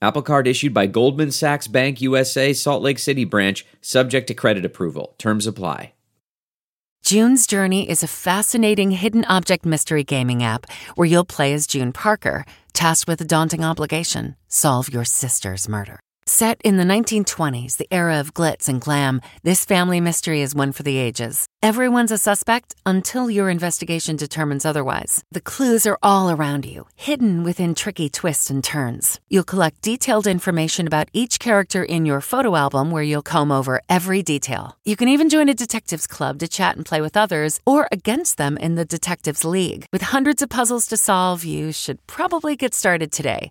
Apple Card issued by Goldman Sachs Bank USA, Salt Lake City branch, subject to credit approval. Terms apply. June's Journey is a fascinating hidden object mystery gaming app where you'll play as June Parker, tasked with a daunting obligation solve your sister's murder. Set in the 1920s, the era of glitz and glam, this family mystery is one for the ages. Everyone's a suspect until your investigation determines otherwise. The clues are all around you, hidden within tricky twists and turns. You'll collect detailed information about each character in your photo album where you'll comb over every detail. You can even join a detectives club to chat and play with others or against them in the Detectives League. With hundreds of puzzles to solve, you should probably get started today.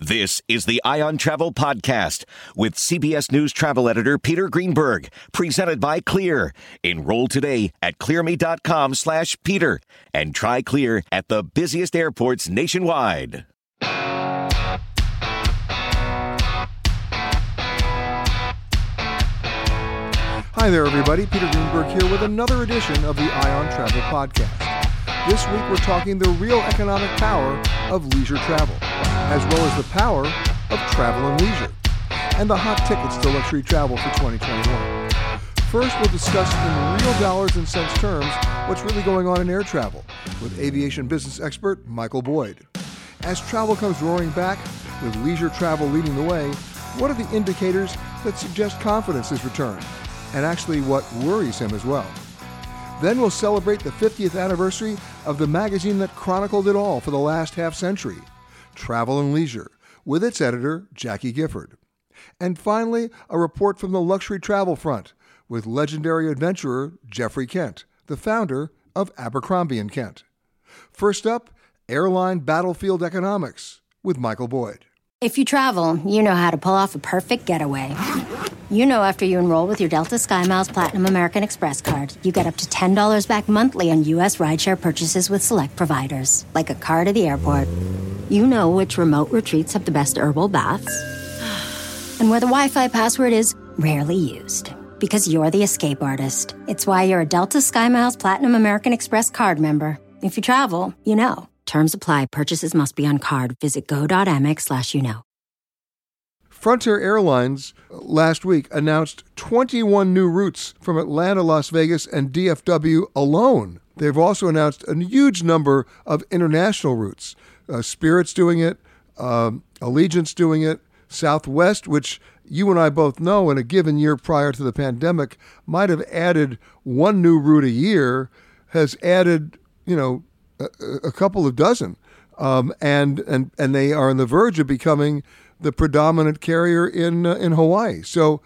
This is the Eye on Travel Podcast with CBS News travel editor Peter Greenberg, presented by Clear. Enroll today at clearme.com slash Peter and try Clear at the busiest airports nationwide. Hi there, everybody. Peter Greenberg here with another edition of the Eye on Travel Podcast. This week we're talking the real economic power of leisure travel, as well as the power of travel and leisure, and the hot tickets to luxury travel for 2021. First, we'll discuss in real dollars and cents terms what's really going on in air travel with aviation business expert Michael Boyd. As travel comes roaring back, with leisure travel leading the way, what are the indicators that suggest confidence is returned? And actually, what worries him as well. Then we'll celebrate the 50th anniversary of the magazine that chronicled it all for the last half century, Travel and Leisure, with its editor, Jackie Gifford. And finally, a report from the luxury travel front with legendary adventurer Geoffrey Kent, the founder of Abercrombie & Kent. First up, airline battlefield economics with Michael Boyd. If you travel, you know how to pull off a perfect getaway. You know after you enroll with your Delta SkyMiles Platinum American Express card, you get up to $10 back monthly on U.S. rideshare purchases with select providers, like a car to the airport. You know which remote retreats have the best herbal baths, and where the Wi Fi password is rarely used. Because you're the escape artist. It's why you're a Delta SkyMiles Platinum American Express card member. If you travel, you know. Terms apply. Purchases must be on card. Visit go.amex slash you know. Frontier Airlines uh, last week announced 21 new routes from Atlanta, Las Vegas, and DFW alone. They've also announced a huge number of international routes. Uh, Spirit's doing it, um, Allegiant's doing it, Southwest, which you and I both know in a given year prior to the pandemic might have added one new route a year, has added, you know, a, a couple of dozen. Um, and, and, and they are on the verge of becoming the predominant carrier in, uh, in Hawaii. So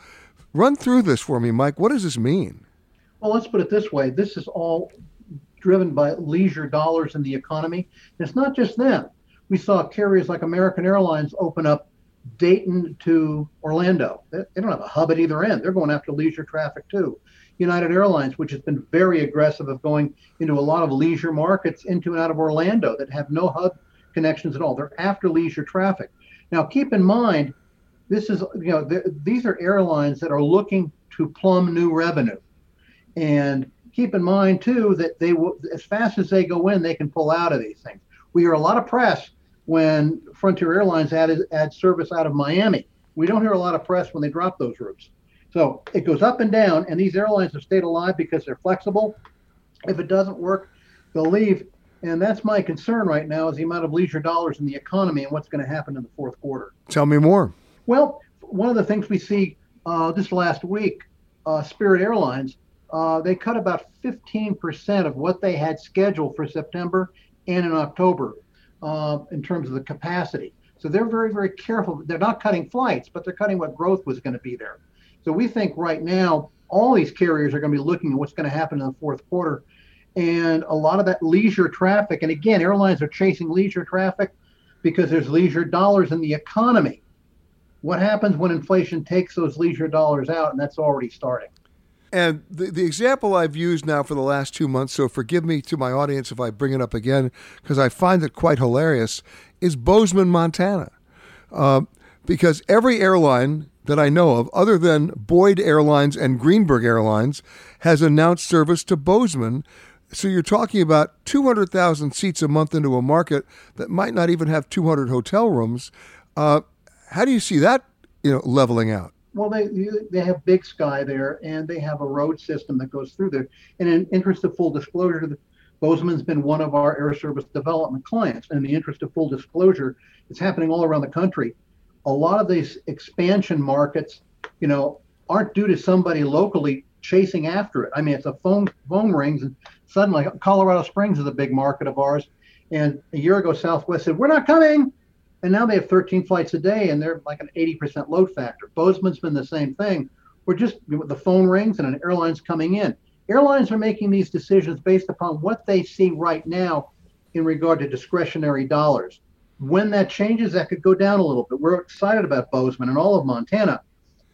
run through this for me, Mike. What does this mean? Well, let's put it this way this is all driven by leisure dollars in the economy. And it's not just them. We saw carriers like American Airlines open up Dayton to Orlando. They, they don't have a hub at either end. They're going after leisure traffic too. United Airlines, which has been very aggressive of going into a lot of leisure markets into and out of Orlando that have no hub connections at all. They're after leisure traffic. Now, keep in mind, this is you know these are airlines that are looking to plumb new revenue, and keep in mind too that they will as fast as they go in, they can pull out of these things. We hear a lot of press when Frontier Airlines added add service out of Miami. We don't hear a lot of press when they drop those routes. So it goes up and down, and these airlines have stayed alive because they're flexible. If it doesn't work, they'll leave. And that's my concern right now is the amount of leisure dollars in the economy and what's going to happen in the fourth quarter. Tell me more. Well, one of the things we see uh, this last week, uh, Spirit Airlines, uh, they cut about 15% of what they had scheduled for September and in October uh, in terms of the capacity. So they're very, very careful. They're not cutting flights, but they're cutting what growth was going to be there. So we think right now all these carriers are going to be looking at what's going to happen in the fourth quarter. And a lot of that leisure traffic, and again, airlines are chasing leisure traffic because there's leisure dollars in the economy. What happens when inflation takes those leisure dollars out? And that's already starting. And the, the example I've used now for the last two months, so forgive me to my audience if I bring it up again, because I find it quite hilarious, is Bozeman, Montana. Uh, because every airline that I know of, other than Boyd Airlines and Greenberg Airlines, has announced service to Bozeman. So you're talking about 200,000 seats a month into a market that might not even have 200 hotel rooms. Uh, how do you see that, you know, leveling out? Well, they they have Big Sky there, and they have a road system that goes through there. And in interest of full disclosure, Bozeman's been one of our air service development clients. And in the interest of full disclosure, it's happening all around the country a lot of these expansion markets, you know, aren't due to somebody locally chasing after it. I mean, it's a phone phone rings, and suddenly Colorado Springs is a big market of ours. And a year ago, Southwest said, "We're not coming," and now they have 13 flights a day, and they're like an 80% load factor. Bozeman's been the same thing. We're just the phone rings and an airline's coming in. Airlines are making these decisions based upon what they see right now in regard to discretionary dollars. When that changes, that could go down a little bit. We're excited about Bozeman and all of Montana.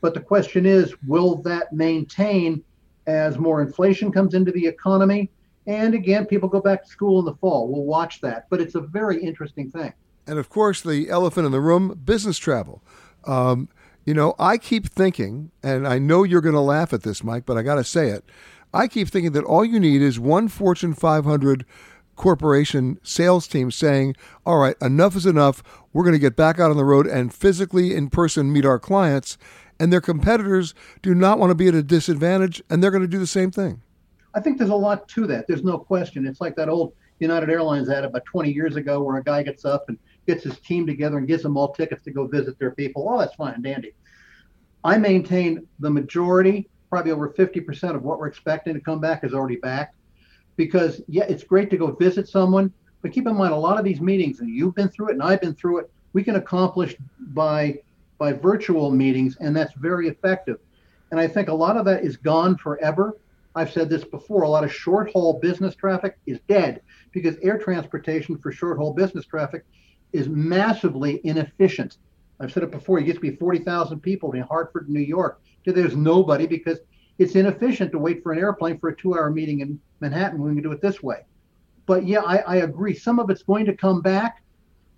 But the question is, will that maintain as more inflation comes into the economy? And again, people go back to school in the fall. We'll watch that. But it's a very interesting thing. And of course, the elephant in the room business travel. Um, you know, I keep thinking, and I know you're going to laugh at this, Mike, but I got to say it. I keep thinking that all you need is one Fortune 500 corporation sales team saying, all right, enough is enough. We're going to get back out on the road and physically in person meet our clients. And their competitors do not want to be at a disadvantage, and they're going to do the same thing. I think there's a lot to that. There's no question. It's like that old United Airlines ad about 20 years ago where a guy gets up and gets his team together and gives them all tickets to go visit their people. Oh, that's fine and dandy. I maintain the majority, probably over 50% of what we're expecting to come back is already back because yeah, it's great to go visit someone, but keep in mind a lot of these meetings, and you've been through it, and I've been through it. We can accomplish by by virtual meetings, and that's very effective. And I think a lot of that is gone forever. I've said this before. A lot of short haul business traffic is dead because air transportation for short haul business traffic is massively inefficient. I've said it before. It used to be 40,000 people in Hartford, New York. Today there's nobody because it's inefficient to wait for an airplane for a two-hour meeting in Manhattan when we can do it this way. But yeah, I, I agree. Some of it's going to come back,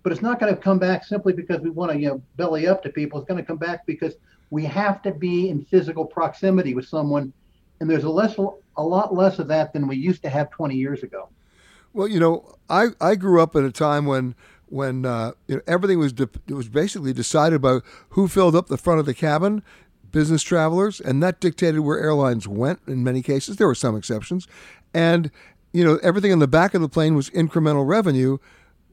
but it's not going to come back simply because we want to you know belly up to people. It's going to come back because we have to be in physical proximity with someone, and there's a less a lot less of that than we used to have 20 years ago. Well, you know, I, I grew up at a time when when uh, you know, everything was de- was basically decided by who filled up the front of the cabin business travelers, and that dictated where airlines went in many cases. There were some exceptions. And, you know, everything in the back of the plane was incremental revenue.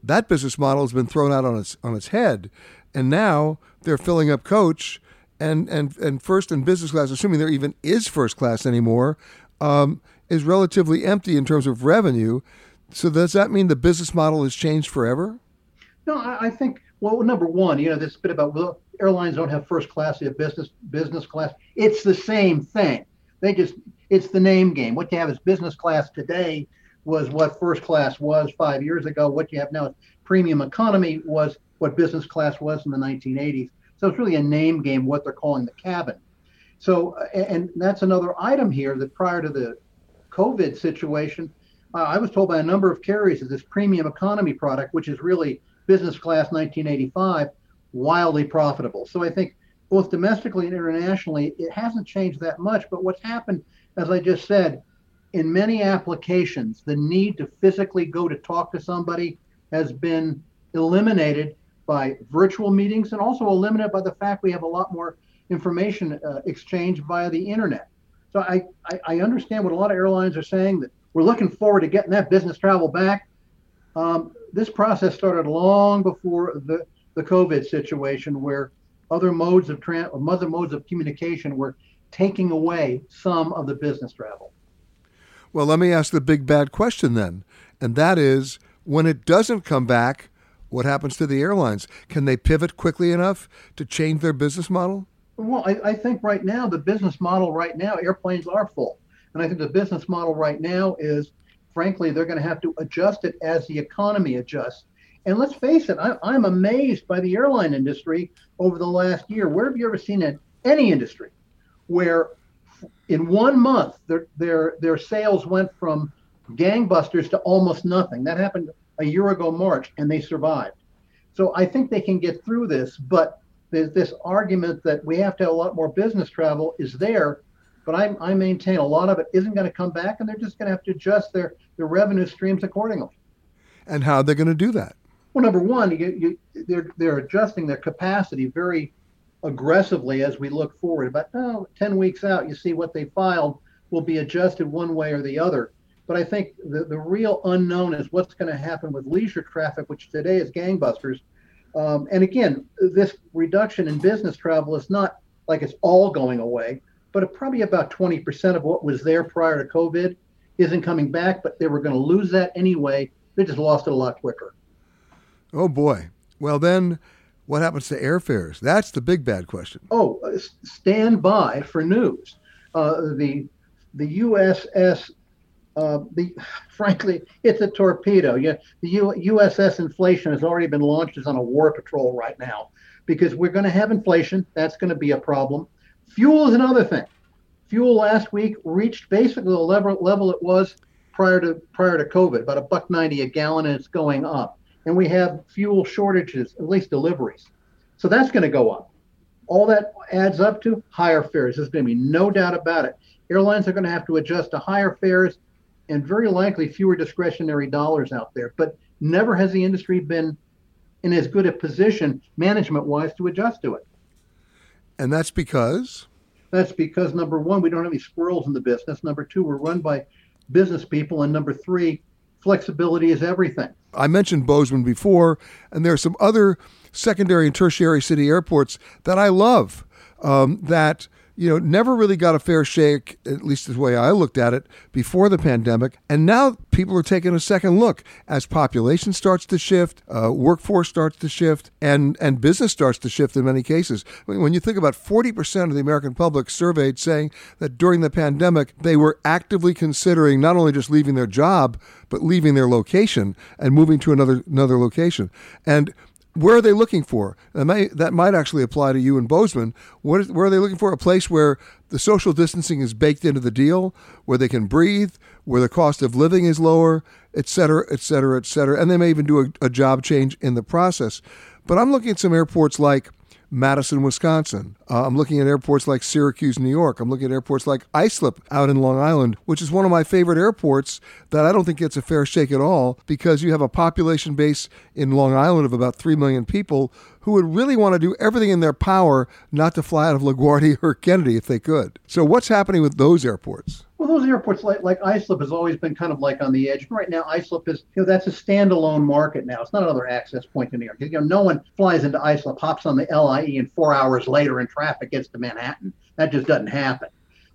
That business model has been thrown out on its on its head. And now they're filling up coach and, and, and first and business class, assuming there even is first class anymore, um, is relatively empty in terms of revenue. So does that mean the business model has changed forever? No, I, I think well, number one, you know, this bit about well, airlines don't have first class; they have business business class. It's the same thing. They just it's the name game. What you have is business class today was what first class was five years ago. What you have now is premium economy was what business class was in the 1980s. So it's really a name game what they're calling the cabin. So, and that's another item here that prior to the COVID situation, uh, I was told by a number of carriers that this premium economy product, which is really business class 1985, wildly profitable. So I think both domestically and internationally, it hasn't changed that much. But what's happened, as I just said, in many applications, the need to physically go to talk to somebody has been eliminated by virtual meetings and also eliminated by the fact we have a lot more information uh, exchange via the internet. So I, I, I, understand what a lot of airlines are saying that we're looking forward to getting that business travel back. Um, this process started long before the, the COVID situation where other modes of tra- other modes of communication were taking away some of the business travel. Well, let me ask the big bad question then, and that is when it doesn't come back, what happens to the airlines? Can they pivot quickly enough to change their business model? Well, I, I think right now the business model right now airplanes are full, and I think the business model right now is, frankly, they're going to have to adjust it as the economy adjusts. And let's face it, I, I'm amazed by the airline industry over the last year. Where have you ever seen in any industry where in one month their their their sales went from gangbusters to almost nothing? That happened a year ago March, and they survived. So I think they can get through this, but there's this argument that we have to have a lot more business travel is there, but I, I maintain a lot of it isn't going to come back, and they're just going to have to adjust their, their revenue streams accordingly. And how are they going to do that? Well, number one, you, you, they're they're adjusting their capacity very aggressively as we look forward. About oh, 10 weeks out, you see what they filed will be adjusted one way or the other. But I think the, the real unknown is what's going to happen with leisure traffic, which today is gangbusters. Um, and again, this reduction in business travel is not like it's all going away, but probably about 20% of what was there prior to COVID isn't coming back, but they were going to lose that anyway. They just lost it a lot quicker. Oh boy. Well, then what happens to airfares? That's the big bad question. Oh, uh, stand by for news. Uh, the the USS, uh, the frankly, it's a torpedo. Yeah, the U, USS inflation has already been launched as on a war patrol right now because we're going to have inflation. That's going to be a problem. Fuel is another thing. Fuel last week reached basically the level level it was prior to prior to COVID, about a buck ninety a gallon, and it's going up and we have fuel shortages, at least deliveries. So that's going to go up. All that adds up to higher fares. There's going to be no doubt about it. Airlines are going to have to adjust to higher fares and very likely fewer discretionary dollars out there. But never has the industry been in as good a position management wise to adjust to it. And that's because? That's because number one, we don't have any squirrels in the business. Number two, we're run by business people. And number three, flexibility is everything. I mentioned Bozeman before, and there are some other secondary and tertiary city airports that I love um, that you know, never really got a fair shake, at least the way I looked at it before the pandemic. And now people are taking a second look as population starts to shift, uh, workforce starts to shift, and, and business starts to shift in many cases. When you think about 40% of the American public surveyed saying that during the pandemic, they were actively considering not only just leaving their job, but leaving their location and moving to another another location. And where are they looking for? That might, that might actually apply to you in Bozeman. What is, where are they looking for? A place where the social distancing is baked into the deal, where they can breathe, where the cost of living is lower, et cetera, et cetera, et cetera. And they may even do a, a job change in the process. But I'm looking at some airports like Madison, Wisconsin. Uh, I'm looking at airports like Syracuse, New York. I'm looking at airports like Islip out in Long Island, which is one of my favorite airports that I don't think gets a fair shake at all because you have a population base in Long Island of about 3 million people who would really want to do everything in their power not to fly out of LaGuardia or Kennedy if they could. So, what's happening with those airports? Well, those airports like like Islip has always been kind of like on the edge. Right now, Islip is you know that's a standalone market now. It's not another access point to New York. You know, no one flies into Islip, hops on the LIE, and four hours later in traffic gets to Manhattan. That just doesn't happen.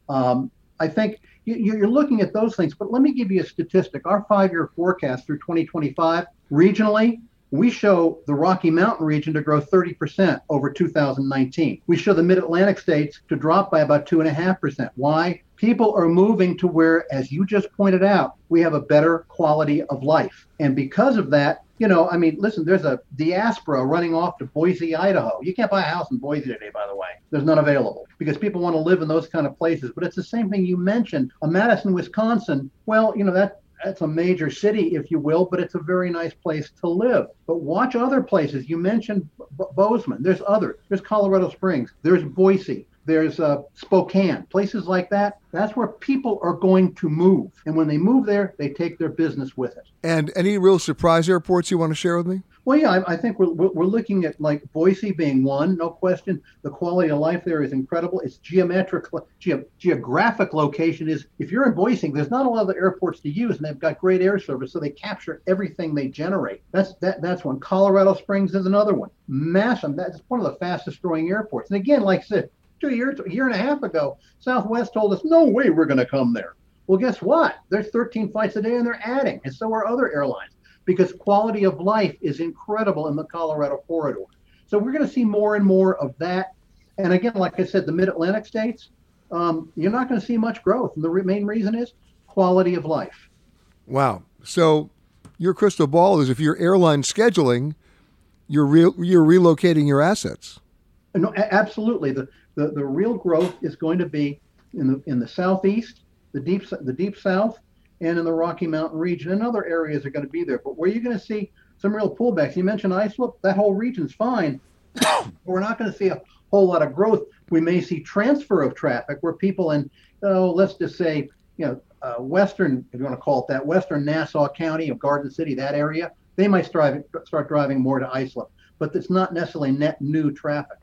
Um, I think you, are looking at those things. But let me give you a statistic. Our five-year forecast through 2025 regionally we show the Rocky Mountain region to grow 30% over 2019. We show the Mid Atlantic states to drop by about 2.5%. Why? People are moving to where, as you just pointed out, we have a better quality of life. And because of that, you know, I mean, listen, there's a diaspora running off to Boise, Idaho. You can't buy a house in Boise today, by the way. There's none available because people want to live in those kind of places. But it's the same thing you mentioned. A Madison, Wisconsin, well, you know, that that's a major city, if you will, but it's a very nice place to live. But watch other places. You mentioned B- Bozeman. There's others. There's Colorado Springs. There's Boise. There's uh, Spokane, places like that. That's where people are going to move. And when they move there, they take their business with it. And any real surprise airports you want to share with me? Well, yeah, I, I think we're, we're looking at like Boise being one, no question. The quality of life there is incredible. Its geometric, ge- geographic location is, if you're in Boise, there's not a lot of the airports to use, and they've got great air service, so they capture everything they generate. That's that that's one. Colorado Springs is another one. Massive. That's one of the fastest growing airports. And again, like I said, two years, a year and a half ago, Southwest told us, no way we're going to come there. Well, guess what? There's 13 flights a day, and they're adding, and so are other airlines because quality of life is incredible in the Colorado corridor. So we're going to see more and more of that. And again, like I said, the Mid Atlantic states, um, you're not going to see much growth. And the re- main reason is quality of life. Wow. So your crystal ball is if you're airline scheduling, you're re- you're relocating your assets. No, absolutely. The, the the real growth is going to be in the in the southeast, the deep the deep south, and in the Rocky Mountain region. And other areas are going to be there. But where you're going to see some real pullbacks, you mentioned Islip, that whole region's fine. We're not going to see a whole lot of growth. We may see transfer of traffic where people in, oh, let's just say, you know, uh, Western, if you want to call it that, Western Nassau County of Garden City, that area, they might start, start driving more to Islip. But it's not necessarily net new traffic.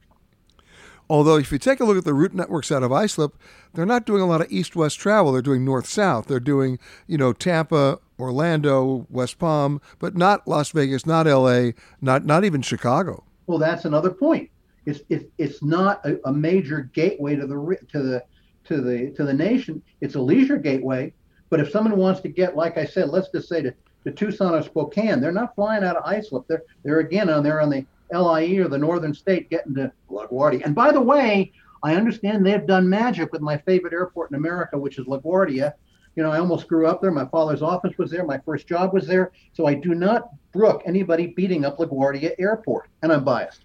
Although, if you take a look at the route networks out of Islip, they're not doing a lot of east west travel. They're doing north south. They're doing, you know, Tampa, Orlando, West Palm, but not Las Vegas, not LA, not, not even Chicago. Well, that's another point. It's, it's, it's not a, a major gateway to the, to, the, to, the, to the nation. It's a leisure gateway. But if someone wants to get, like I said, let's just say to, to Tucson or Spokane, they're not flying out of Islip. They're, they're again on there on the LIE or the Northern State getting to LaGuardia. And by the way, I understand they've done magic with my favorite airport in America, which is LaGuardia. You know, I almost grew up there. My father's office was there. My first job was there. So I do not brook anybody beating up LaGuardia Airport, and I'm biased.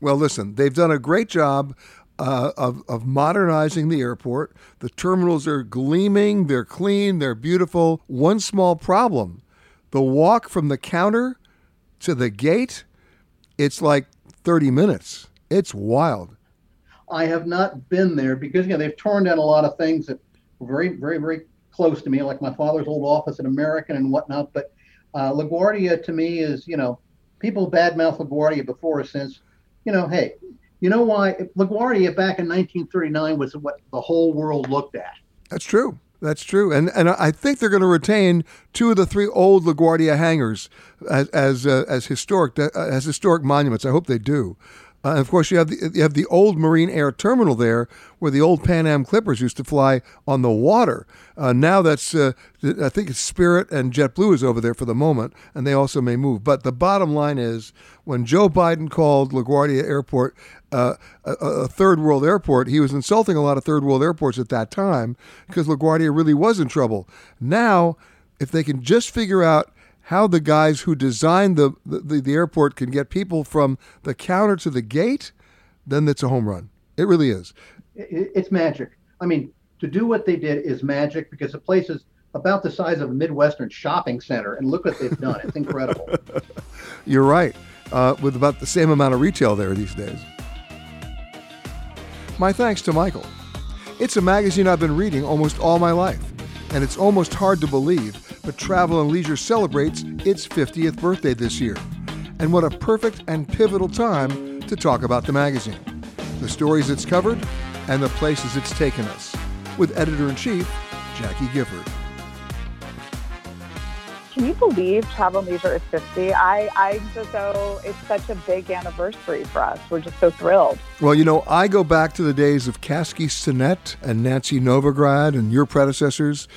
Well, listen, they've done a great job uh, of, of modernizing the airport. The terminals are gleaming, they're clean, they're beautiful. One small problem the walk from the counter to the gate it's like 30 minutes. It's wild. I have not been there because you know they've torn down a lot of things that were very, very, very close to me, like my father's old office at American and whatnot. But uh, LaGuardia to me is, you know, people badmouth LaGuardia before or since. You know, hey, you know why LaGuardia back in 1939 was what the whole world looked at. That's true. That's true, and and I think they're going to retain two of the three old LaGuardia hangars as as, uh, as historic uh, as historic monuments. I hope they do. Uh, of course, you have the you have the old Marine Air Terminal there, where the old Pan Am Clippers used to fly on the water. Uh, now that's uh, I think it's Spirit and JetBlue is over there for the moment, and they also may move. But the bottom line is, when Joe Biden called LaGuardia Airport uh, a, a, third world airport, he was insulting a lot of third world airports at that time because LaGuardia really was in trouble. Now, if they can just figure out how the guys who designed the, the, the airport can get people from the counter to the gate, then it's a home run. It really is. It's magic. I mean, to do what they did is magic because the place is about the size of a Midwestern shopping center. And look what they've done. It's incredible. You're right. Uh, with about the same amount of retail there these days. My thanks to Michael. It's a magazine I've been reading almost all my life, and it's almost hard to believe, but Travel and Leisure celebrates its 50th birthday this year. And what a perfect and pivotal time to talk about the magazine, the stories it's covered, and the places it's taken us, with editor in chief Jackie Gifford. Can you believe Travel Leisure is 50? I, I just so it's such a big anniversary for us. We're just so thrilled. Well, you know, I go back to the days of Caskie Stinnett and Nancy Novograd and your predecessors.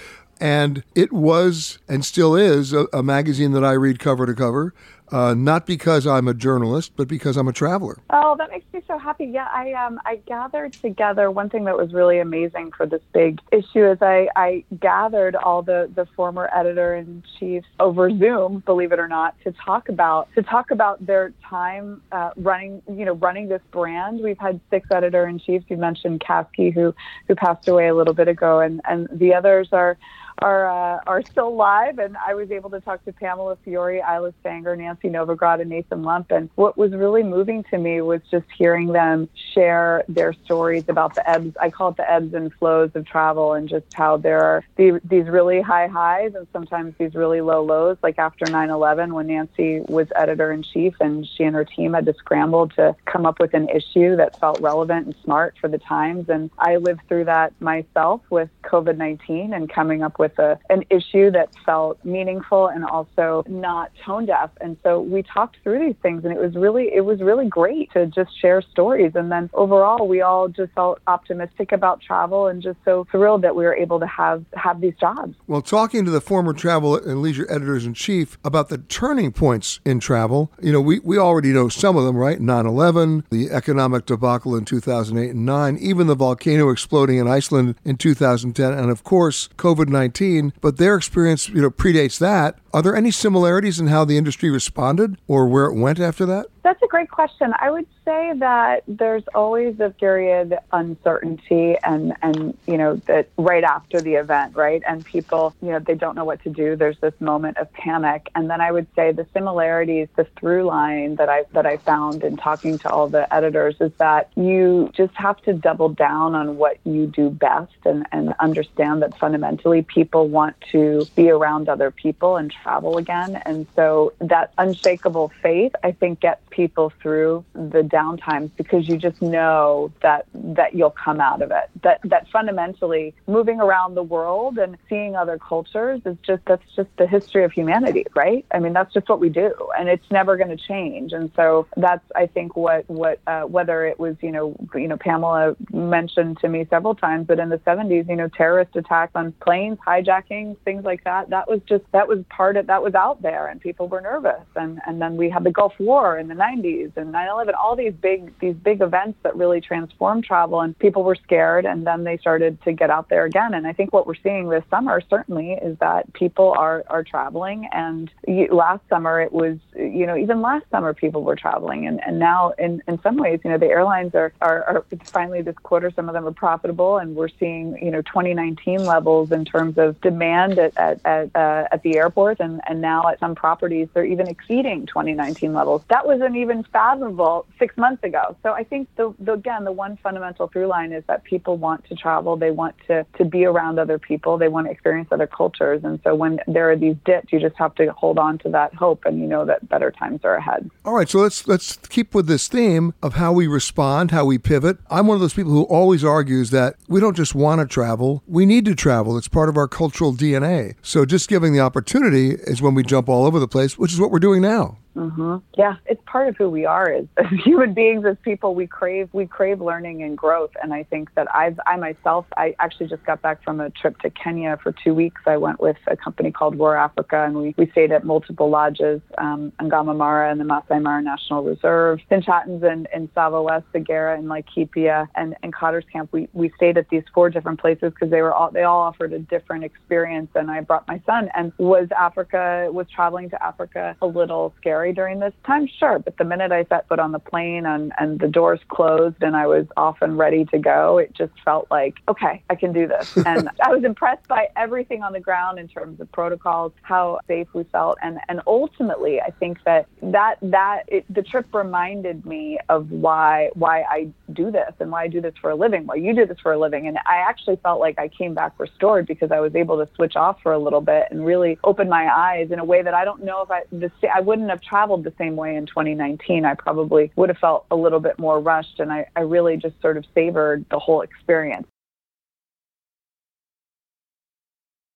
And it was and still is a, a magazine that I read cover to cover. Uh, not because I'm a journalist, but because I'm a traveler. Oh, that makes me so happy. Yeah, I um I gathered together one thing that was really amazing for this big issue is I I gathered all the the former editor in chiefs over Zoom, believe it or not, to talk about to talk about their time uh, running you know running this brand. We've had six editor in chiefs. You mentioned Caskie, who who passed away a little bit ago, and and the others are are uh, are still live, and I was able to talk to Pamela Fiori, Ila Stanger, Nancy Novograd, and Nathan Lump. And what was really moving to me was just hearing them share their stories about the ebbs. I call it the ebbs and flows of travel, and just how there are the, these really high highs and sometimes these really low lows. Like after 9/11, when Nancy was editor in chief, and she and her team had to scramble to come up with an issue that felt relevant and smart for the times. And I lived through that myself with COVID-19 and coming up with with a, an issue that felt meaningful and also not tone deaf. And so we talked through these things and it was really, it was really great to just share stories. And then overall, we all just felt optimistic about travel and just so thrilled that we were able to have, have these jobs. Well, talking to the former travel and leisure editors in chief about the turning points in travel, you know, we, we already know some of them, right? 9 11, the economic debacle in 2008 and 9, even the volcano exploding in Iceland in 2010, and of course, COVID 19 but their experience, you know, predates that. Are there any similarities in how the industry responded or where it went after that? That's a great question. I would say that there's always a period of uncertainty and and you know that right after the event, right? And people, you know, they don't know what to do. There's this moment of panic. And then I would say the similarities, the through line that I that I found in talking to all the editors is that you just have to double down on what you do best and, and understand that fundamentally people want to be around other people and travel again. And so that unshakable faith, I think, gets people through the downtimes because you just know that that you'll come out of it. That that fundamentally moving around the world and seeing other cultures is just that's just the history of humanity, right? I mean, that's just what we do, and it's never going to change. And so that's I think what what uh, whether it was you know you know Pamela mentioned to me several times, but in the 70s, you know, terrorist attacks on planes, hijacking, things like that. That was just that was part of that was out there, and people were nervous. And and then we had the Gulf War in the 90s and 9/11, all these big these big events that really transformed travel, and people were scared, and then they started to get out there again. And I think what we're seeing this summer certainly is that people are are traveling. And last summer it was you know even last summer people were traveling, and and now in in some ways you know the airlines are are, are finally this quarter some of them are profitable, and we're seeing you know 2019 levels in terms of demand at at at, uh, at the airports, and and now at some properties they're even exceeding 2019 levels. That was wasn't even fathomable six months ago. So I think the, the again the one fundamental through line is that people want to travel, they want to to be around other people, they want to experience other cultures, and so when there are these dips, you just have to hold on to that hope, and you know that better times are ahead. All right, so let's let's keep with this theme of how we respond, how we pivot. I'm one of those people who always argues that we don't just want to travel, we need to travel. It's part of our cultural DNA. So just giving the opportunity is when we jump all over the place, which is what we're doing now. Mm-hmm. Yeah, it's part of who we are as, as human beings, as people. We crave we crave learning and growth, and I think that I've I myself I actually just got back from a trip to Kenya for two weeks. I went with a company called Roar Africa, and we, we stayed at multiple lodges, um, Angama Mara and the Masai Mara National Reserve, Finch Hattons and in Tsavo West, Segera and Laikipia, and and Cottar's Camp. We we stayed at these four different places because they were all they all offered a different experience. And I brought my son, and was Africa was traveling to Africa a little scary during this time? Sure. But the minute I set foot on the plane and, and the doors closed and I was off and ready to go, it just felt like, okay, I can do this. and I was impressed by everything on the ground in terms of protocols, how safe we felt. And, and ultimately, I think that that, that it, the trip reminded me of why, why I do this and why I do this for a living, why you do this for a living. And I actually felt like I came back restored because I was able to switch off for a little bit and really open my eyes in a way that I don't know if I, the, I wouldn't have traveled the same way in 2019. I probably would have felt a little bit more rushed, and I, I really just sort of savored the whole experience.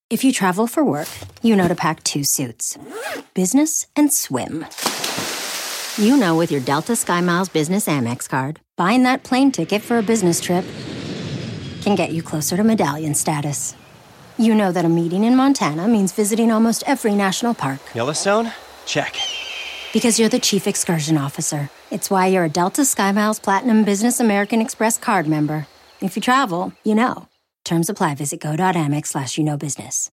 If you travel for work, you know to pack two suits business and swim. You know, with your Delta SkyMiles Business Amex card, buying that plane ticket for a business trip can get you closer to medallion status. You know that a meeting in Montana means visiting almost every national park. Yellowstone? Check. Because you're the chief excursion officer. It's why you're a Delta SkyMiles Platinum Business American Express card member. If you travel, you know. Terms apply. Visit go.amex slash you know business.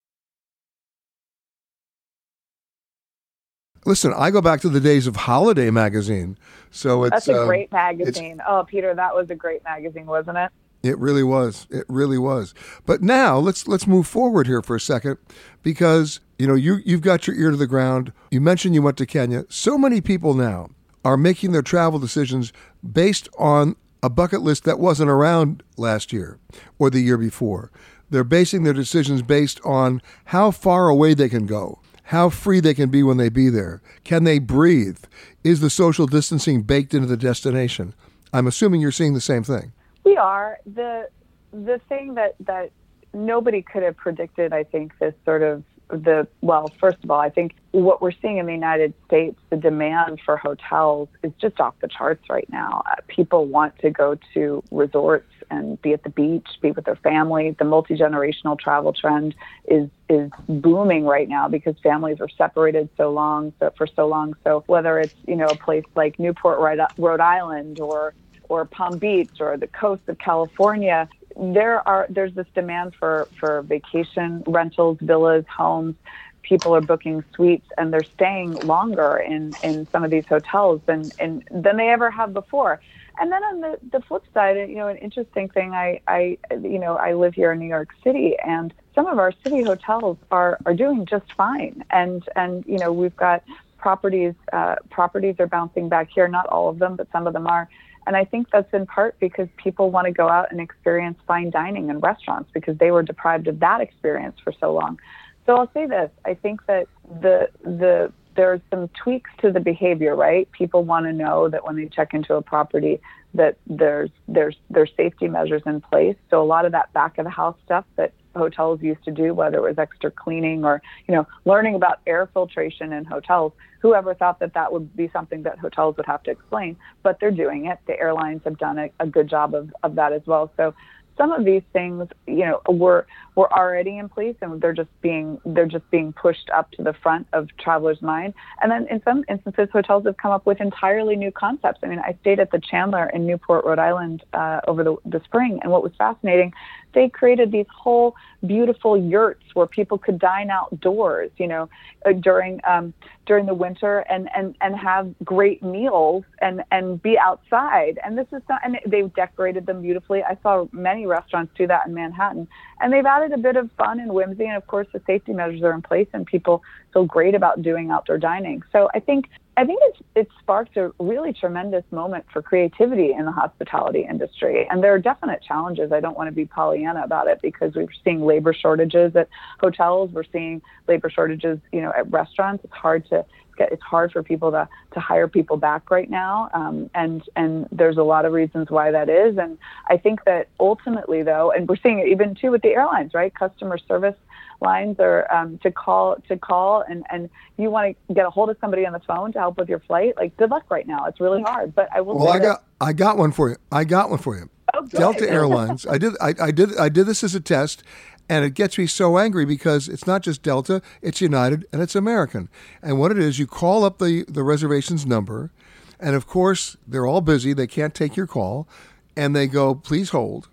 Listen, I go back to the days of Holiday magazine. So it's That's a uh, great magazine. Oh, Peter, that was a great magazine, wasn't it? It really was. It really was. But now let's let's move forward here for a second because you know you you've got your ear to the ground. You mentioned you went to Kenya. So many people now are making their travel decisions based on a bucket list that wasn't around last year or the year before. They're basing their decisions based on how far away they can go, how free they can be when they be there. Can they breathe? Is the social distancing baked into the destination? I'm assuming you're seeing the same thing. We are the the thing that that nobody could have predicted. I think this sort of the well, first of all, I think what we're seeing in the United States, the demand for hotels is just off the charts right now. Uh, people want to go to resorts and be at the beach, be with their family. The multi generational travel trend is is booming right now because families are separated so long so, for so long. So whether it's you know a place like Newport, Rhode Island, or or Palm Beach or the coast of California, there are there's this demand for for vacation rentals, villas, homes. People are booking suites and they're staying longer in in some of these hotels than in, than they ever have before. And then on the, the flip side, you know, an interesting thing, I, I, you know, I live here in New York City and some of our city hotels are, are doing just fine. And, and, you know, we've got properties, uh, properties are bouncing back here. Not all of them, but some of them are. And I think that's in part because people want to go out and experience fine dining and restaurants because they were deprived of that experience for so long. So I'll say this: I think that the the there's some tweaks to the behavior, right? People want to know that when they check into a property that there's there's there's safety measures in place. So a lot of that back of the house stuff that hotels used to do, whether it was extra cleaning or you know learning about air filtration in hotels. Whoever thought that that would be something that hotels would have to explain, but they're doing it. The airlines have done a, a good job of, of that as well. So some of these things, you know, were were already in place and they're just being they're just being pushed up to the front of travelers' mind. And then in some instances, hotels have come up with entirely new concepts. I mean, I stayed at the Chanler in Newport, Rhode Island, uh, over the, the spring, and what was fascinating, they created these whole beautiful yurts where people could dine outdoors, you know, uh, during um, during the winter and and and have great meals and and be outside. And this is not, and they've decorated them beautifully. I saw many restaurants do that in Manhattan, and they've added a bit of fun and whimsy. And of course, the safety measures are in place, and people feel great about doing outdoor dining. So I think I think it's it sparked a really tremendous moment for creativity in the hospitality industry. And there are definite challenges. I don't want to be Pollyanna about it because we're seeing labor shortages at hotels. We're seeing labor shortages, you know, at restaurants. It's hard to get, it's hard for people to, to hire people back right now. Um, and, and there's a lot of reasons why that is. And I think that ultimately though, and we're seeing it even too with the airlines, right? Customer service lines or um, to call to call and and you want to get a hold of somebody on the phone to help with your flight like good luck right now. It's really hard but i will well i got i got one for you. I got one for you. Oh, delta airlines. I did I, I did i did this as a test and it gets me so angry because it's not just Delta, it's United and it's American. And what it is, you call up the, the reservations number, and of course, they're all busy, they can't take your call, and they go, please hold.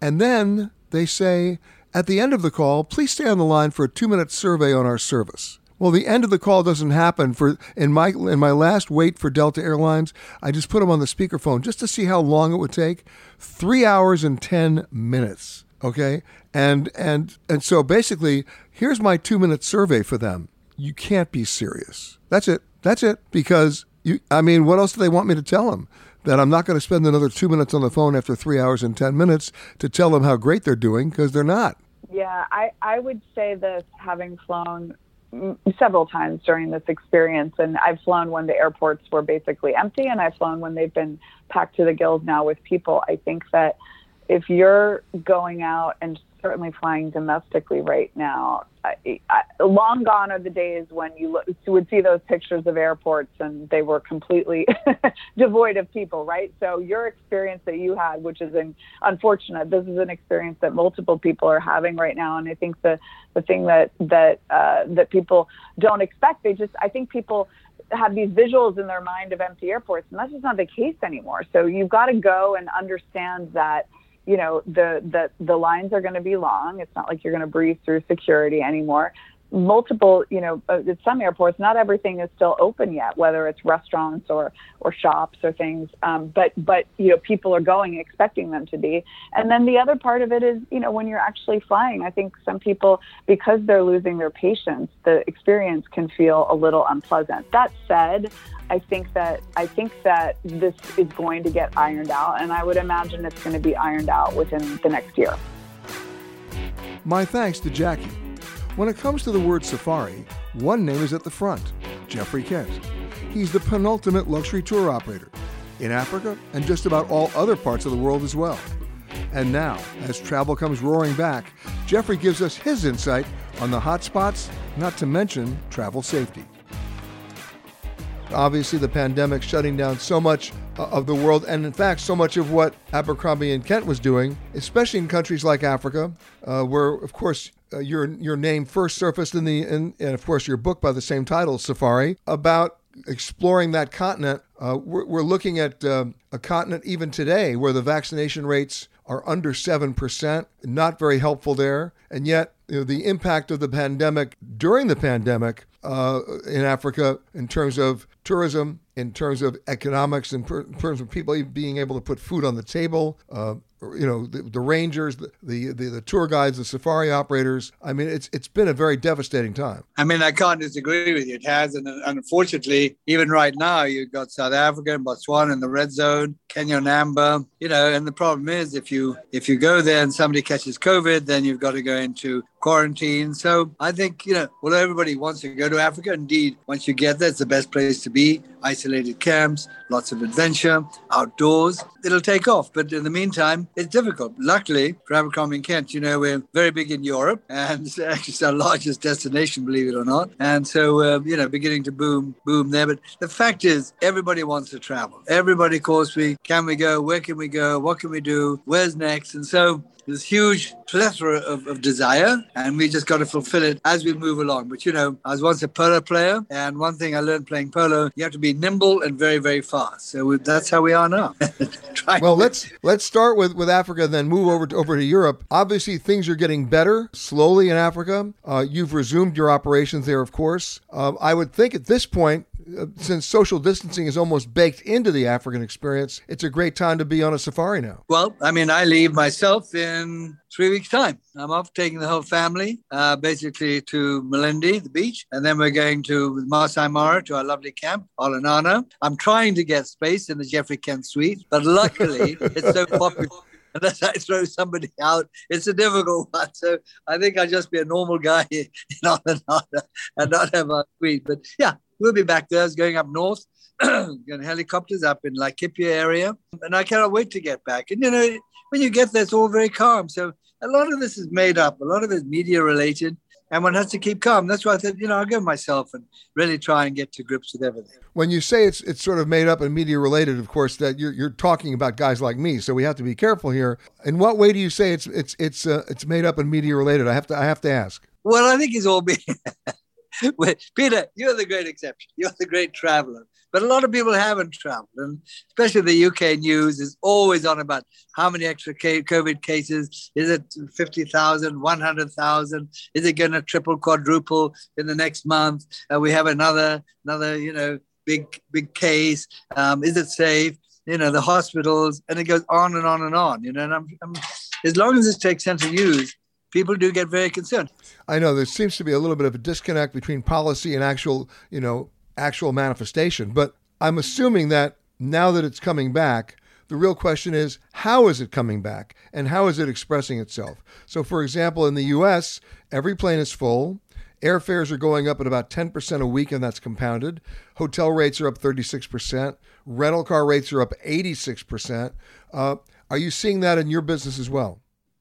And then they say, at the end of the call, please stay on the line for a two minute survey on our service. Well, the end of the call doesn't happen for in my in my last wait for Delta Airlines. I just put them on the speakerphone just to see how long it would take. Three hours and ten minutes. Okay, and and and so basically, here's my two minute survey for them. You can't be serious. That's it. That's it. Because you, I mean, what else do they want me to tell them? That I'm not going to spend another two minutes on the phone after three hours and 10 minutes to tell them how great they're doing because they're not. Yeah, I, I would say this having flown several times during this experience. And I've flown when the airports were basically empty, and I've flown when they've been packed to the gills now with people. I think that if you're going out and certainly flying domestically right now. I, I, long gone are the days when you look, would see those pictures of airports and they were completely devoid of people, right? So your experience that you had, which is an, unfortunate, this is an experience that multiple people are having right now, and I think the the thing that that uh, that people don't expect, they just, I think people have these visuals in their mind of empty airports, and that's just not the case anymore. So you've got to go and understand that you know the the the lines are going to be long. It's not like you're going to breeze through security anymore multiple, you know, uh, at some airports, not everything is still open yet, whether it's restaurants or, or shops or things. Um, but, but, you know, people are going expecting them to be. And then the other part of it is, you know, when you're actually flying, I think some people, because they're losing their patience, the experience can feel a little unpleasant. That said, I think that I think that this is going to get ironed out, and I would imagine it's going to be ironed out within the next year. My thanks to Jackie. When it comes to the word safari, one name is at the front Geoffrey Kent. He's the penultimate luxury tour operator in Africa and just about all other parts of the world as well. And now, as travel comes roaring back, Jeffrey gives us his insight on the hot spots, not to mention travel safety. Obviously, the pandemic shutting down so much uh, of the world, and in fact, so much of what Abercrombie and Kent was doing, especially in countries like Africa, uh, where, of course, uh, your your name first surfaced in the in, and of course your book by the same title, Safari, about exploring that continent. Uh, we're, we're, looking at um, a continent even today where the vaccination rates are under seven percent, not very helpful there, and yet you know, the impact of the pandemic during the pandemic uh, in Africa in terms of tourism, in terms of economics, in, per, in terms of people being able to put food on the table, uh, you know the, the rangers the, the, the the tour guides the safari operators. I mean it's it's been a very devastating time. I mean i can't disagree with you. It has and unfortunately even right now you've got south africa and botswana in the red zone kenya and amber. You know and the problem is if you if you go there and somebody catches covid then you've got to go into quarantine so i think you know well everybody wants to go to africa indeed once you get there it's the best place to be isolated camps lots of adventure outdoors it'll take off but in the meantime it's difficult. Luckily for Abercrombie and Kent, you know, we're very big in Europe and it's actually our largest destination, believe it or not. And so, uh, you know, beginning to boom, boom there. But the fact is, everybody wants to travel. Everybody calls me, can we go? Where can we go? What can we do? Where's next? And so this huge plethora of, of desire, and we just got to fulfill it as we move along. But you know, I was once a polo player, and one thing I learned playing polo, you have to be nimble and very, very fast. So that's how we are now. well, let's let's start with with Africa, then move over to over to Europe. Obviously, things are getting better slowly in Africa. Uh, you've resumed your operations there, of course. Uh, I would think at this point since social distancing is almost baked into the African experience, it's a great time to be on a safari now. Well, I mean, I leave myself in three weeks' time. I'm off taking the whole family, uh, basically to Malindi, the beach, and then we're going to Masai Mara to our lovely camp, Olanana. I'm trying to get space in the Geoffrey Kent suite, but luckily it's so popular unless I throw somebody out, it's a difficult one. So I think I'll just be a normal guy in Olanana and not have a suite. But yeah, we'll be back there. It's going up north, going helicopters up in Laikipia area, and I cannot wait to get back. And you know, when you get there, it's all very calm. So a lot of this is made up. A lot of it is media related. And one has to keep calm. That's why I said, you know, I'll give myself and really try and get to grips with everything. When you say it's it's sort of made up and media related, of course, that you're, you're talking about guys like me, so we have to be careful here. In what way do you say it's it's it's uh, it's made up and media related? I have to I have to ask. Well, I think it's all being Peter, you're the great exception. You're the great traveler. But a lot of people haven't traveled, and especially the UK news is always on about how many extra COVID cases. Is it 50,000, 100,000? Is it going to triple, quadruple in the next month? Uh, we have another, another, you know, big, big case. Um, is it safe? You know, the hospitals, and it goes on and on and on. You know, and I'm, I'm as long as this takes central news, people do get very concerned. I know there seems to be a little bit of a disconnect between policy and actual, you know, actual manifestation. But I'm assuming that now that it's coming back, the real question is how is it coming back and how is it expressing itself? So, for example, in the US, every plane is full. Airfares are going up at about 10% a week, and that's compounded. Hotel rates are up 36%. Rental car rates are up 86%. Uh, are you seeing that in your business as well?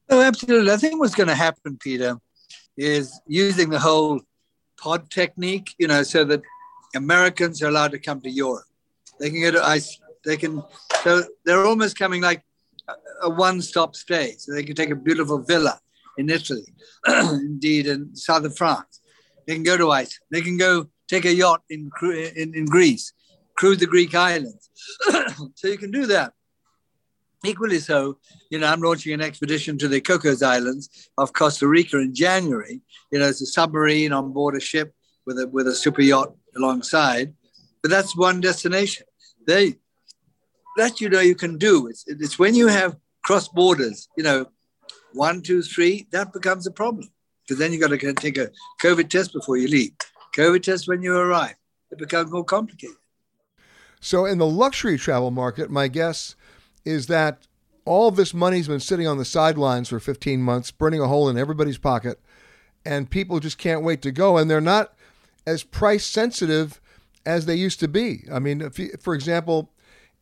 Oh, absolutely. I think what's going to happen, Peter, is using the whole pod technique, you know, so that Americans are allowed to come to Europe. They can go to ice. They can, so they're almost coming like a one-stop stay. So they can take a beautiful villa in Italy, indeed in southern France. They can go to ice. They can go take a yacht in, in, in Greece, cruise the Greek islands. so you can do that. Equally so, you know, I'm launching an expedition to the Cocos Islands of Costa Rica in January. You know, it's a submarine on board a ship with a with a super yacht alongside. But that's one destination. They that you know you can do. It's it's when you have cross borders, you know, one, two, three, that becomes a problem. Because then you've got to take a COVID test before you leave. COVID test when you arrive. It becomes more complicated. So in the luxury travel market, my guess is that all this money's been sitting on the sidelines for 15 months, burning a hole in everybody's pocket, and people just can't wait to go. And they're not as price sensitive as they used to be. I mean, you, for example,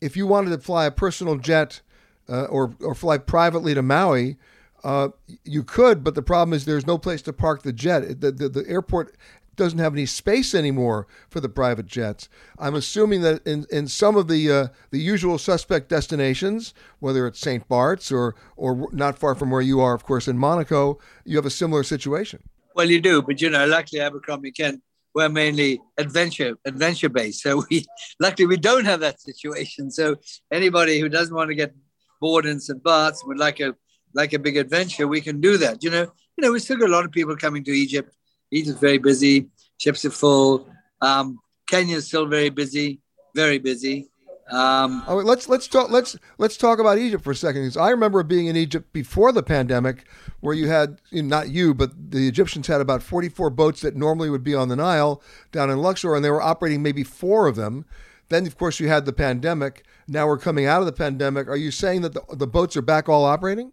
if you wanted to fly a personal jet uh, or or fly privately to Maui, uh, you could, but the problem is there's no place to park the jet. The, the, the airport doesn't have any space anymore for the private jets. I'm assuming that in, in some of the uh, the usual suspect destinations, whether it's St. Bart's or or not far from where you are, of course, in Monaco, you have a similar situation. Well, you do, but you know, luckily Abercrombie Kent we're mainly adventure adventure based, so we luckily we don't have that situation. So anybody who doesn't want to get bored in St. Bart's would like a like a big adventure, we can do that. You know, you know, we still got a lot of people coming to Egypt Egypt's very busy. Ships are full. Um, Kenya's still very busy, very busy. Um, oh, let's let's talk let's let's talk about Egypt for a second. Because I remember being in Egypt before the pandemic, where you had you know, not you, but the Egyptians had about forty-four boats that normally would be on the Nile down in Luxor, and they were operating maybe four of them. Then, of course, you had the pandemic. Now we're coming out of the pandemic. Are you saying that the, the boats are back all operating?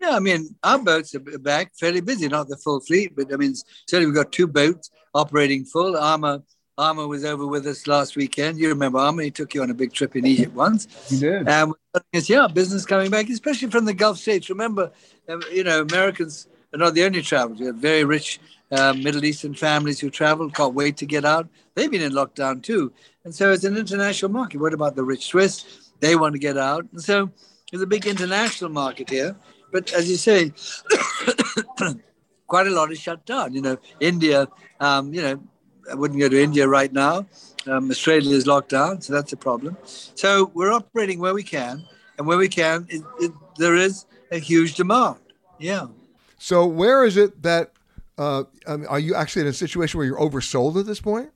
Yeah, I mean, our boats are back fairly busy, not the full fleet, but I mean, certainly we've got two boats operating full. Armour Armour was over with us last weekend. You remember Armour? He took you on a big trip in Egypt once. He did. And yeah, business coming back, especially from the Gulf states. Remember, um, you know, Americans are not the only travelers. We have very rich uh, Middle Eastern families who travel, can't wait to get out. They've been in lockdown too. And so it's an international market. What about the rich Swiss? They want to get out. And so there's a big international market here. But as you say, quite a lot is shut down. You know, India, um, you know, I wouldn't go to India right now. Um, Australia is locked down, so that's a problem. So we're operating where we can, and where we can, it, it, there is a huge demand. Yeah. So where is it that uh, um, are you actually in a situation where you're oversold at this point?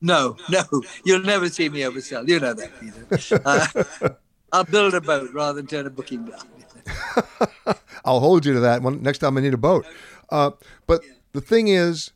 No, no, you'll never see me oversell. You know that, Peter. Uh, I'll build a boat rather than turn a booking down. I'll hold you to that one next time I need a boat. Uh, but the thing is,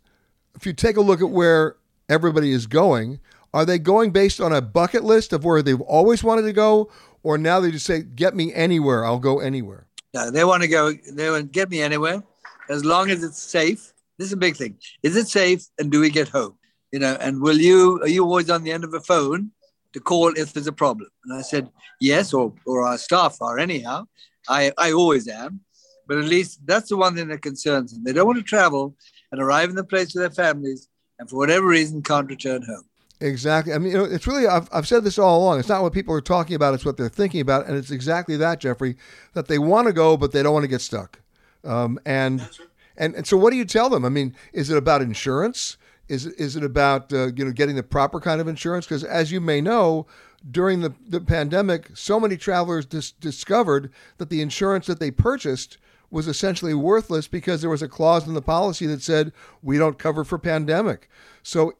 if you take a look at where everybody is going, are they going based on a bucket list of where they've always wanted to go, or now they just say, "Get me anywhere, I'll go anywhere"? No, they want to go. They want to get me anywhere, as long as it's safe. This is a big thing. Is it safe, and do we get home? You know, and will you? Are you always on the end of a phone to call if there's a problem? And I said yes, or or our staff are anyhow. I, I always am. But at least that's the one thing that concerns them. They don't want to travel and arrive in the place with their families and for whatever reason can't return home. Exactly. I mean, you know, it's really, I've, I've said this all along. It's not what people are talking about, it's what they're thinking about. And it's exactly that, Geoffrey, that they want to go, but they don't want to get stuck. Um, and, right. and, and so what do you tell them? I mean, is it about insurance? Is, is it about, uh, you know, getting the proper kind of insurance? Because as you may know, during the, the pandemic, so many travelers dis- discovered that the insurance that they purchased was essentially worthless because there was a clause in the policy that said we don't cover for pandemic. So,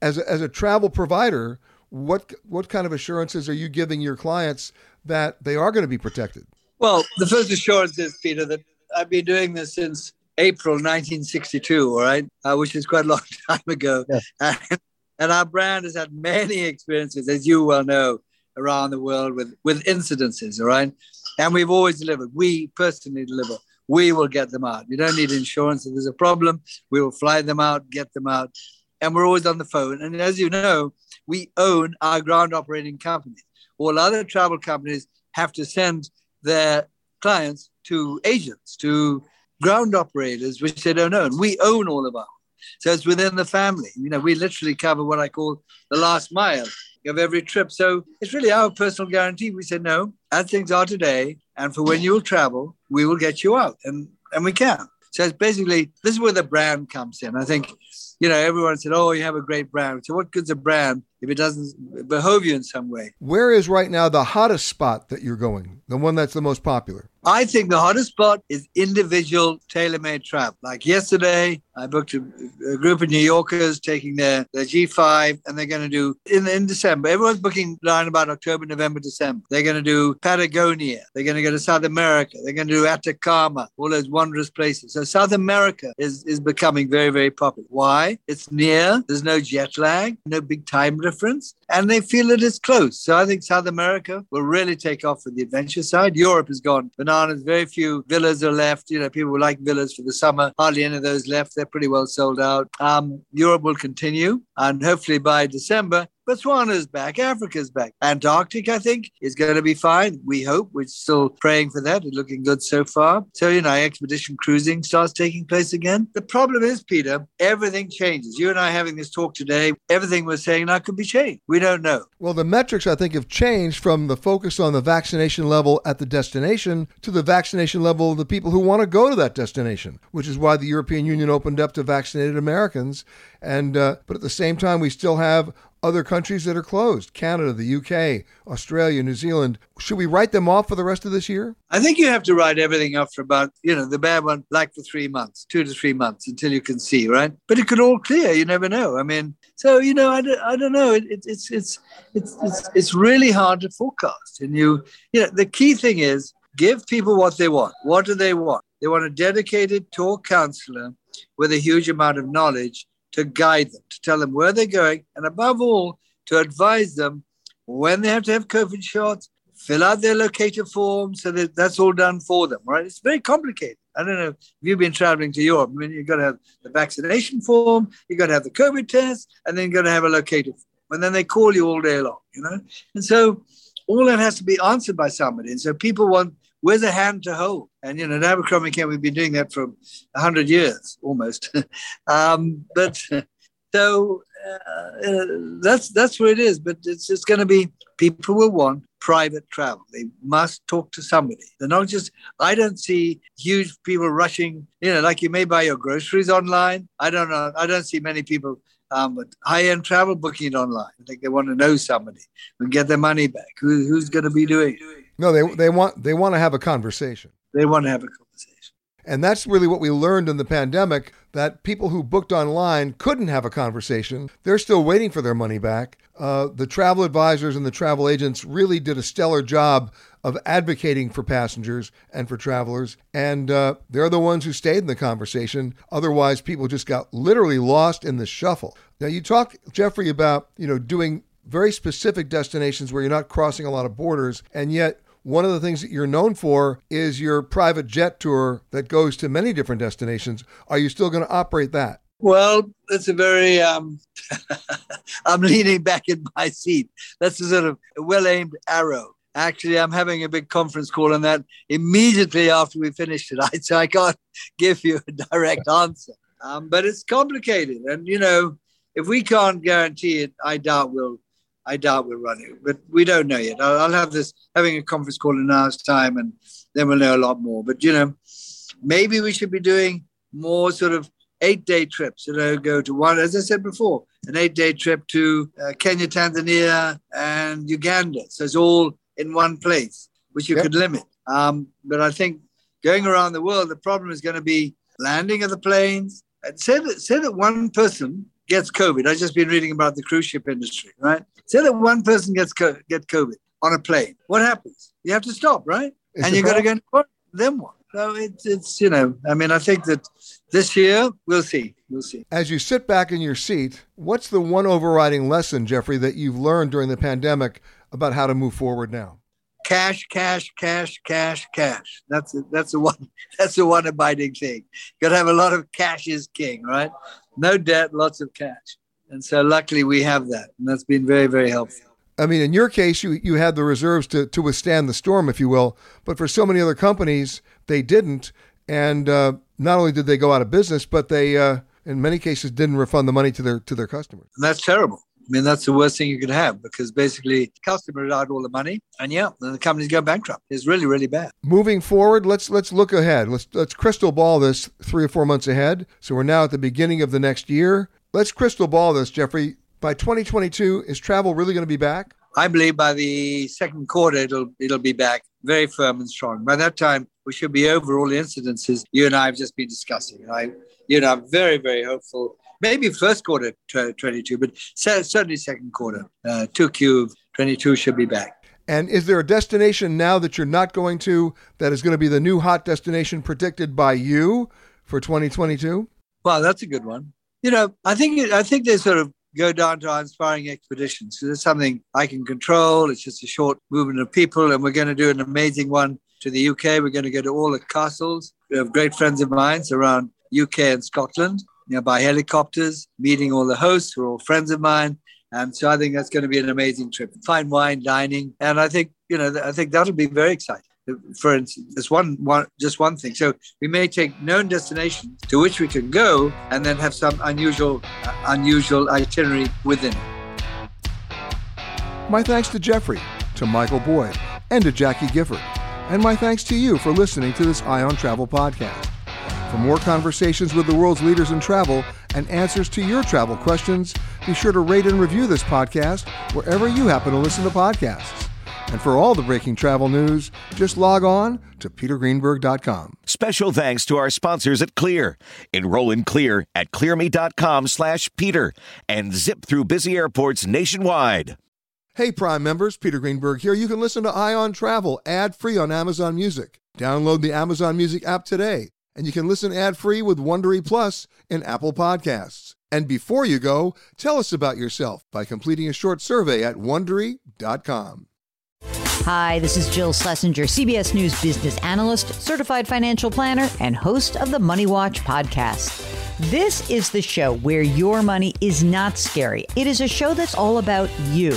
as a, as a travel provider, what what kind of assurances are you giving your clients that they are going to be protected? Well, the first assurance is Peter that I've been doing this since April 1962, all right, uh, which is quite a long time ago. Yeah. And our brand has had many experiences, as you well know, around the world with, with incidences, all right? And we've always delivered. We personally deliver. We will get them out. You don't need insurance. If there's a problem, we will fly them out, get them out. And we're always on the phone. And as you know, we own our ground operating companies. All other travel companies have to send their clients to agents, to ground operators, which they don't own. We own all of our so it's within the family. You know, we literally cover what I call the last mile of every trip. So it's really our personal guarantee. We said, no, as things are today, and for when you'll travel, we will get you out. And, and we can. So it's basically, this is where the brand comes in. I think, you know, everyone said, "Oh, you have a great brand." So, what good's a brand if it doesn't behove you in some way? Where is right now the hottest spot that you're going? The one that's the most popular? I think the hottest spot is individual tailor-made travel. Like yesterday, I booked a, a, group of New Yorkers taking their, their G5, and they're going to do in in December. Everyone's booking around about October, November, December. They're going to do Patagonia. They're going to go to South America. They're going to do Atacama, all those wondrous places. So South America is is becoming very very popular. Why? It's near. There's no jet lag, no big time difference, and they feel it is close. So I think South America will really take off for the adventure side. Europe has gone bananas. Very few villas are left. You know, people like villas for the summer. Hardly any of those left. They're pretty well sold out. Um, Europe will continue, and hopefully by December, Botswana's back, Africa's back. Antarctic, I think, is going to be fine. We hope. We're still praying for that. It's looking good so far. So, you know, expedition cruising starts taking place again. The problem is, Peter, everything changes. You and I having this talk today, everything we're saying now could be changed. We don't know. Well, the metrics, I think, have changed from the focus on the vaccination level at the destination to the vaccination level of the people who want to go to that destination, which is why the European Union opened up to vaccinated Americans. And, uh, but at the same time, we still have other countries that are closed Canada, the UK, Australia, New Zealand. Should we write them off for the rest of this year? I think you have to write everything off for about, you know, the bad one, like for three months, two to three months until you can see, right? But it could all clear. You never know. I mean, so, you know, I don't, I don't know. It, it, it's, it's, it's, it's, it's really hard to forecast. And you, you know, the key thing is give people what they want. What do they want? They want a dedicated talk counselor with a huge amount of knowledge to guide them, to tell them where they're going, and above all, to advise them when they have to have COVID shots, fill out their locator form so that that's all done for them, right? It's very complicated. I don't know if you've been traveling to Europe. I mean, you've got to have the vaccination form, you've got to have the COVID test, and then you've got to have a locator form. And then they call you all day long, you know? And so all that has to be answered by somebody. And so people want where's a hand to hold? And you know, at Abercrombie Camp, we've been doing that for hundred years almost. um, but so uh, uh, that's that's where it is. But it's just going to be people will want private travel. They must talk to somebody. They're not just. I don't see huge people rushing. You know, like you may buy your groceries online. I don't know. I don't see many people um, but high-end travel booking it online. I think they want to know somebody and get their money back. Who, who's going to be doing it? No, they they want they want to have a conversation. They want to have a conversation. And that's really what we learned in the pandemic that people who booked online couldn't have a conversation. They're still waiting for their money back. Uh, the travel advisors and the travel agents really did a stellar job of advocating for passengers and for travelers. And uh, they're the ones who stayed in the conversation. Otherwise, people just got literally lost in the shuffle. Now, you talk, Geoffrey, about you know doing very specific destinations where you're not crossing a lot of borders, and yet one of the things that you're known for is your private jet tour that goes to many different destinations. Are you still going to operate that? Well, that's a very, um, I'm leaning back in my seat. That's a sort of well aimed arrow. Actually, I'm having a big conference call on that immediately after we finish tonight, so I can't give you a direct answer. Um, but it's complicated. And, you know, if we can't guarantee it, I doubt we'll I doubt we'll run it, but we don't know yet. I'll, I'll, have this having a conference call in an hour's time, and then we'll know a lot more. But you know, maybe we should be doing more sort of eight-day trips. You know, go to one, as I said before, an eight-day trip to uh, Kenya, Tanzania, and Uganda. So it's all in one place, which you yep. could limit. Um, but I think going around the world, the problem is going to be landing of the planes. And say that say that one person gets COVID. I've just been reading about the cruise ship industry, right? Say that one person gets co- get COVID on a plane. What happens? You have to stop, right? It's and you got to go. Into, then what? So it's it's you know. I mean, I think that this year we'll see. We'll see. As you sit back in your seat, what's the one overriding lesson, Geoffrey, that you've learned during the pandemic about how to move forward now? cash, cash, cash, cash, cash. That's a, that's the one. That's the one abiding thing. You got to have a lot of cash is king, right? No debt, lots of cash. And so, luckily, we have that, and that's been very, very helpful. I mean, in your case, you you had the reserves to to withstand the storm, if you will. But for so many other companies, they didn't, and uh, not only did they go out of business, but they, uh, in many cases, didn't refund the money to their to their customers. And that's terrible. I mean, that's the worst thing you could have because basically customers out all the money and yeah, then the companies go bankrupt. It's really, really bad. Moving forward, let's let's look ahead. Let's let's crystal ball this three or four months ahead. So we're now at the beginning of the next year. Let's crystal ball this, Geoffrey. By 2022, is travel really going to be back? I believe by the second quarter it'll it'll be back very firm and strong. By that time, we should be over all the incidences you and I have just been discussing. I, you know, I'm very very hopeful. Maybe first quarter 22, but certainly second quarter. Uh, 2Q 22 should be back. And is there a destination now that you're not going to that is going to be the new hot destination predicted by you for 2022? Well, that's a good one. You know, I think I think they sort of go down to our inspiring expeditions. So there's something I can control. It's just a short movement of people, and we're going to do an amazing one to the UK. We're going to go to all the castles. We have great friends of mine around UK and Scotland, you know, by helicopters, meeting all the hosts who are all friends of mine. And so I think that's going to be an amazing trip. Fine wine, dining, and I think you know I think that'll be very exciting. For instance, it's one, one just one thing. So we may take known destinations to which we can go, and then have some unusual uh, unusual itinerary within. My thanks to Geoffrey, to Michael Boyd, and to Jackie Gifford, and my thanks to you for listening to this Eye on Travel podcast. For more conversations with the world's leaders in travel and answers to your travel questions, be sure to rate and review this podcast wherever you happen to listen to podcasts. And for all the breaking travel news, just log on to petergreenberg.com. Special thanks to our sponsors at Clear. Enroll in Clear at clearme.com slash Peter and zip through busy airports nationwide. Hey, Prime members, Peter Greenberg here. You can listen to Eye on Travel ad-free on Amazon Music. Download the Amazon Music app today and you can listen ad-free with Wondery Plus in Apple Podcasts. And before you go, tell us about yourself by completing a short survey at wondery.com. Hi, this is Jill Schlesinger, CBS News business analyst, certified financial planner, and host of the Money Watch podcast. This is the show where your money is not scary. It is a show that's all about you.